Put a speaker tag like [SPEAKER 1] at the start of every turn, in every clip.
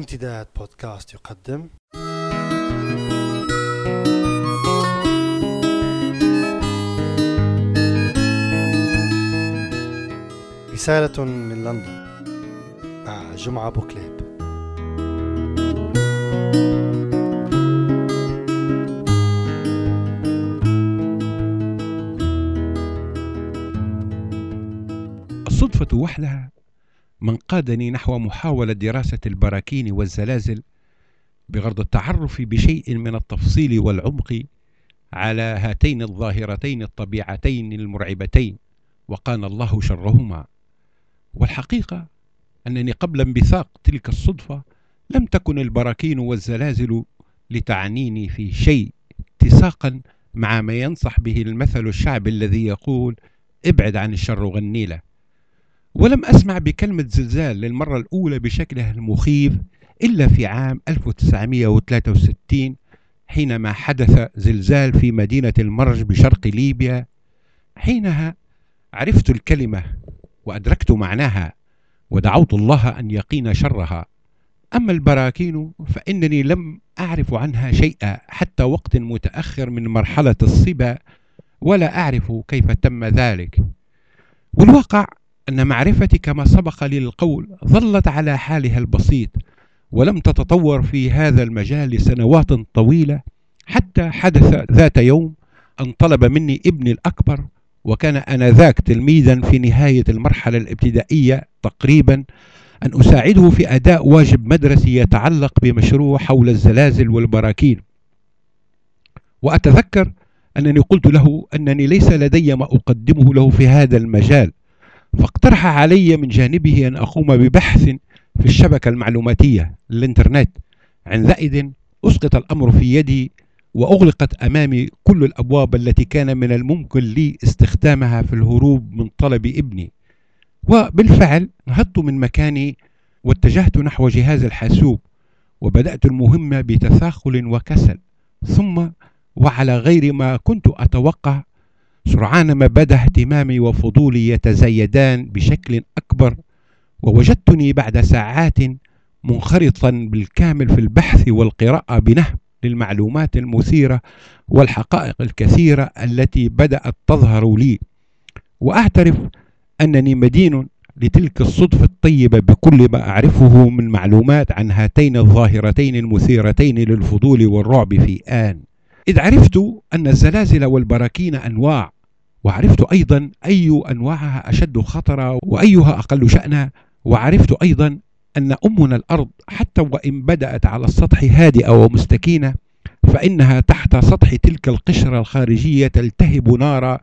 [SPEAKER 1] امتداد بودكاست يقدم. رسالة من لندن. مع جمعة بوكليب.
[SPEAKER 2] الصدفة وحدها من قادني نحو محاولة دراسة البراكين والزلازل بغرض التعرف بشيء من التفصيل والعمق على هاتين الظاهرتين الطبيعتين المرعبتين وقان الله شرهما. والحقيقة أنني قبل انبثاق تلك الصدفة لم تكن البراكين والزلازل لتعنيني في شيء اتساقا مع ما ينصح به المثل الشعبي الذي يقول ابعد عن الشر غنيله ولم أسمع بكلمة زلزال للمرة الأولى بشكلها المخيف إلا في عام 1963 حينما حدث زلزال في مدينة المرج بشرق ليبيا. حينها عرفت الكلمة وأدركت معناها ودعوت الله أن يقين شرها. أما البراكين فإنني لم أعرف عنها شيئا حتى وقت متأخر من مرحلة الصبا ولا أعرف كيف تم ذلك. والواقع أن معرفتي كما سبق لي القول ظلت على حالها البسيط ولم تتطور في هذا المجال لسنوات طويلة حتى حدث ذات يوم أن طلب مني ابني الأكبر وكان آنذاك تلميذا في نهاية المرحلة الابتدائية تقريبا أن أساعده في أداء واجب مدرسي يتعلق بمشروع حول الزلازل والبراكين. وأتذكر أنني قلت له أنني ليس لدي ما أقدمه له في هذا المجال فاقترح علي من جانبه أن أقوم ببحث في الشبكة المعلوماتية الإنترنت عندئذ أسقط الأمر في يدي وأغلقت أمامي كل الأبواب التي كان من الممكن لي استخدامها في الهروب من طلب ابني. وبالفعل نهضت من مكاني واتجهت نحو جهاز الحاسوب وبدأت المهمة بتثاخل وكسل ثم وعلى غير ما كنت أتوقع سرعان ما بدا اهتمامي وفضولي يتزايدان بشكل أكبر ووجدتني بعد ساعات منخرطا بالكامل في البحث والقراءة بنهم للمعلومات المثيرة والحقائق الكثيرة التي بدأت تظهر لي. وأعترف أنني مدين لتلك الصدفة الطيبة بكل ما أعرفه من معلومات عن هاتين الظاهرتين المثيرتين للفضول والرعب في آن. إذ عرفت أن الزلازل والبراكين أنواع وعرفت أيضا أي أنواعها أشد خطرا وأيها أقل شأنا وعرفت أيضا أن أمنا الأرض حتى وإن بدأت على السطح هادئة ومستكينة فإنها تحت سطح تلك القشرة الخارجية تلتهب نارا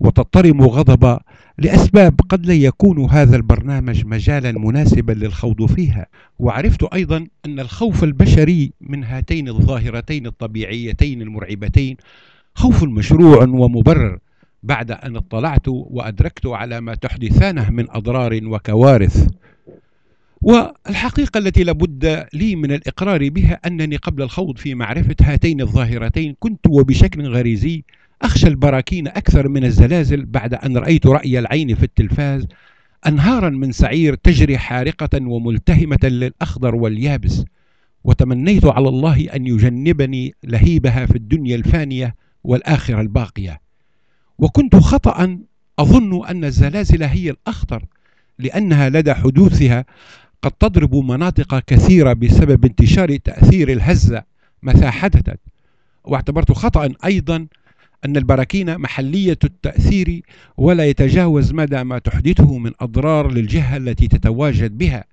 [SPEAKER 2] وتضطرم غضبا لأسباب قد لا يكون هذا البرنامج مجالا مناسبا للخوض فيها. وعرفت أيضا أن الخوف البشري من هاتين الظاهرتين الطبيعيتين المرعبتين خوف مشروع ومبرر. بعد أن اطلعت وأدركت على ما تحدثانه من أضرار وكوارث. والحقيقة التي لابد لي من الإقرار بها أنني قبل الخوض في معرفة هاتين الظاهرتين كنت وبشكل غريزي أخشى البراكين أكثر من الزلازل بعد أن رأيت رأي العين في التلفاز أنهارا من سعير تجري حارقة وملتهمة للأخضر واليابس وتمنيت على الله أن يجنبني لهيبها في الدنيا الفانية والآخرة الباقية. وكنت خطأ أظن أن الزلازل هي الأخطر لأنها لدى حدوثها قد تضرب مناطق كثيرة بسبب انتشار تأثير الهزة حدثت واعتبرت خطأ أيضا أن البراكين محلية التأثير ولا يتجاوز مدى ما تحدثه من أضرار للجهة التي تتواجد بها.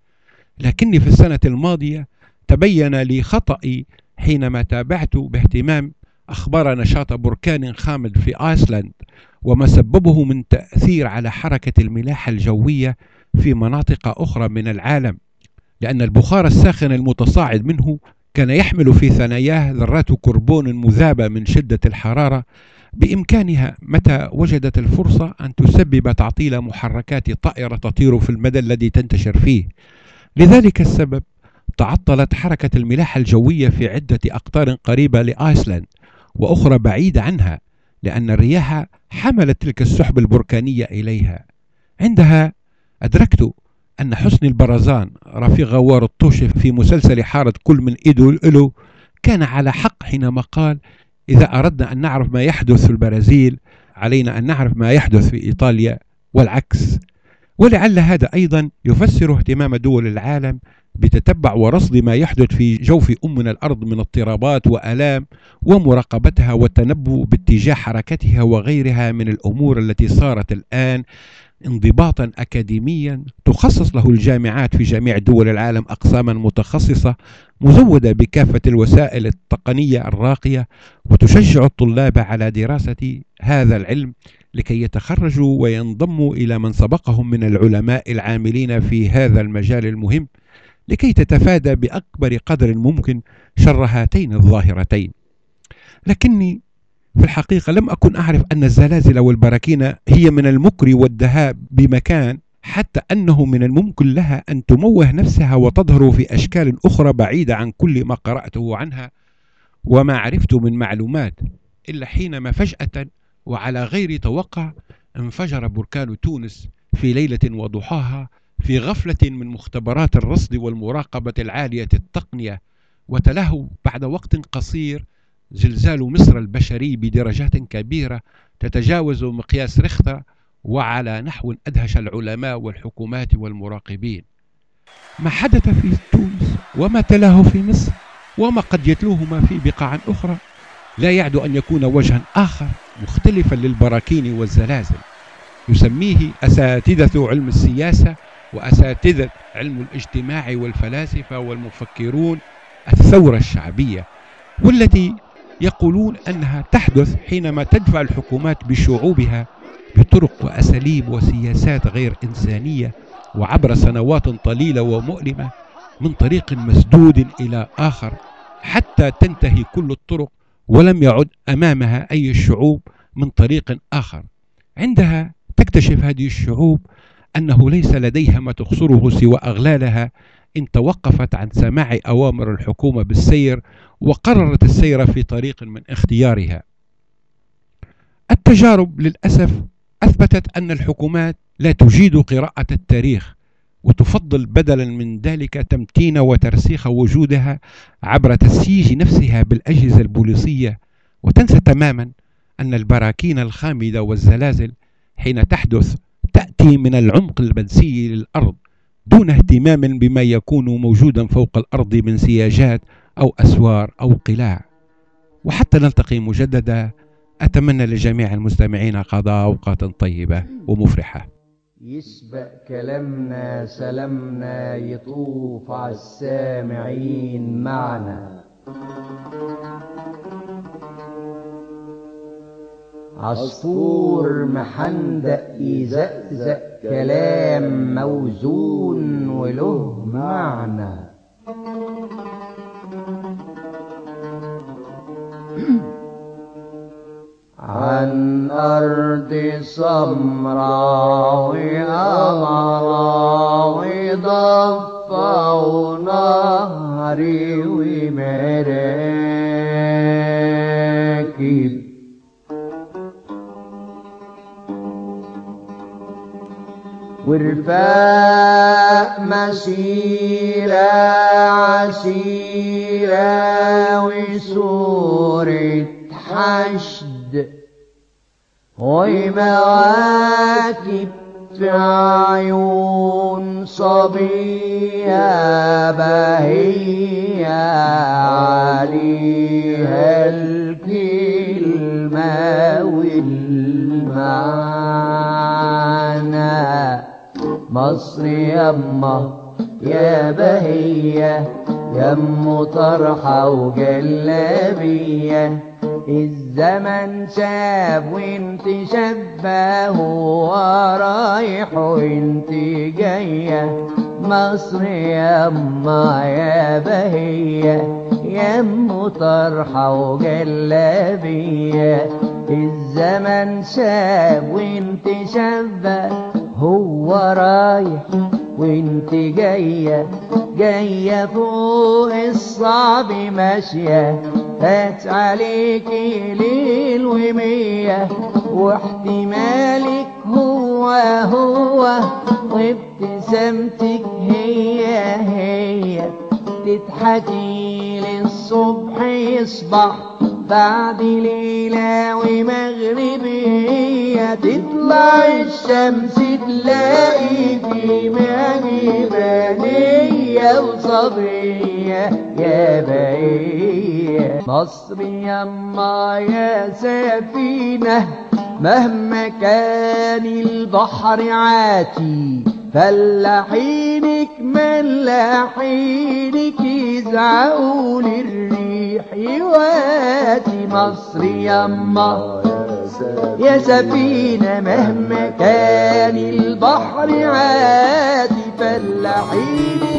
[SPEAKER 2] لكني في السنة الماضية تبين لي خطأي حينما تابعت باهتمام أخبار نشاط بركان خامد في آيسلاند وما سببه من تأثير على حركة الملاحة الجوية في مناطق أخرى من العالم لأن البخار الساخن المتصاعد منه كان يحمل في ثناياه ذرات كربون مذابة من شدة الحرارة بإمكانها متى وجدت الفرصة أن تسبب تعطيل محركات طائرة تطير في المدى الذي تنتشر فيه؟ لذلك السبب تعطلت حركة الملاحة الجوية في عدة أقطار قريبة لآيسلاند وأخرى بعيدة عنها لأن الرياح حملت تلك السحب البركانية إليها. عندها أدركت أن حسني البرزان رفيق غوار الطوشي في مسلسل حارة كل من إيده إله كان على حق حينما قال إذا أردنا أن نعرف ما يحدث في البرازيل علينا أن نعرف ما يحدث في إيطاليا والعكس. ولعل هذا أيضا يفسر اهتمام دول العالم بتتبع ورصد ما يحدث في جوف أمنا الأرض من اضطرابات وآلام ومراقبتها والتنبؤ باتجاه حركتها وغيرها من الأمور التي صارت الآن. انضباطا أكاديميا تخصص له الجامعات في جميع دول العالم أقساما متخصصة مزودة بكافة الوسائل التقنية الراقية وتشجع الطلاب على دراسة هذا العلم لكي يتخرجوا وينضموا إلى من سبقهم من العلماء العاملين في هذا المجال المهم لكي تتفادى بأكبر قدر ممكن شر هاتين الظاهرتين. لكني في الحقيقة لم أكن أعرف أن الزلازل والبراكين هي من المكر والدهاء بمكان حتى أنه من الممكن لها أن تموه نفسها وتظهر في أشكال أخرى بعيدة عن كل ما قرأته عنها وما عرفت من معلومات إلا حينما فجأة وعلى غير توقع انفجر بركان تونس في ليلة وضحاها في غفلة من مختبرات الرصد والمراقبة العالية التقنية وتله بعد وقت قصير زلزال مصر البشري بدرجات كبيرة تتجاوز مقياس ريختر وعلى نحو أدهش العلماء والحكومات والمراقبين. ما حدث في تونس؟ وما تلاه في مصر؟ وما قد يتلوهما في بقاع أخرى؟ لا يعد أن يكون وجها آخر مختلفا للبراكين والزلازل. يسميه أساتذة علم السياسة وأساتذة علم الاجتماع والفلاسفة والمفكرون الثورة الشعبية والتي يقولون أنها تحدث حينما تدفع الحكومات بشعوبها بطرق وأساليب وسياسات غير إنسانية وعبر سنوات طويلة ومؤلمة من طريق مسدود إلى آخر حتى تنتهي كل الطرق ولم يعد أمامها أي الشعوب من طريق آخر. عندها تكتشف هذه الشعوب أنه ليس لديها ما تخسره سوى أغلالها إن توقفت عن سماع أوامر الحكومة بالسير وقررت السير في طريق من اختيارها. التجارب للأسف أثبتت أن الحكومات لا تجيد قراءة التاريخ وتفضل بدلا من ذلك تمتين وترسيخ وجودها عبر تسييج نفسها بالأجهزة البوليسية. وتنسى تماما أن البراكين الخامدة والزلازل حين تحدث تأتي من العمق المنسي للأرض. دون اهتمام بما يكون موجودا فوق الأرض من سياجات أو أسوار أو قلاع. وحتى نلتقي مجددا أتمنى لجميع المستمعين قضاء أوقات طيبة ومفرحة.
[SPEAKER 3] يسبق كلامنا سلامنا يطوف على السامعين معنا. عصفور محندق يزقزق كلام موزون وله معنى. عن أرض سمراء وأمراء وضفة ونهري ورفاق مسيرة عسيرة وصورة حشد. ومواكب في عيون صبية بهية مصر يما يا بهية يم طرحة وجلابية الزمن شاب وانت شبه ورايح وانت جاية. مصر يما يا بهية يم طرحة وجلابية الزمن شاب وانت شبه هو رايح وانت جاية جاية فوق الصعب ماشية. فات عليكي ليل ومية واحتمالك هو هو وابتسامتك هي هي. تضحكي للصبح يصبح بعد ليلة ومغربية تطلع الشمس تلاقي في مجبانية وصبية يا بقية مصر يما يا سفينة مهما كان البحر عاتي فلاحينك ملاحينك يزعقوا للريح. يواتي مصر يما يا سفينة مهما كان البحر عاتي فلاحينك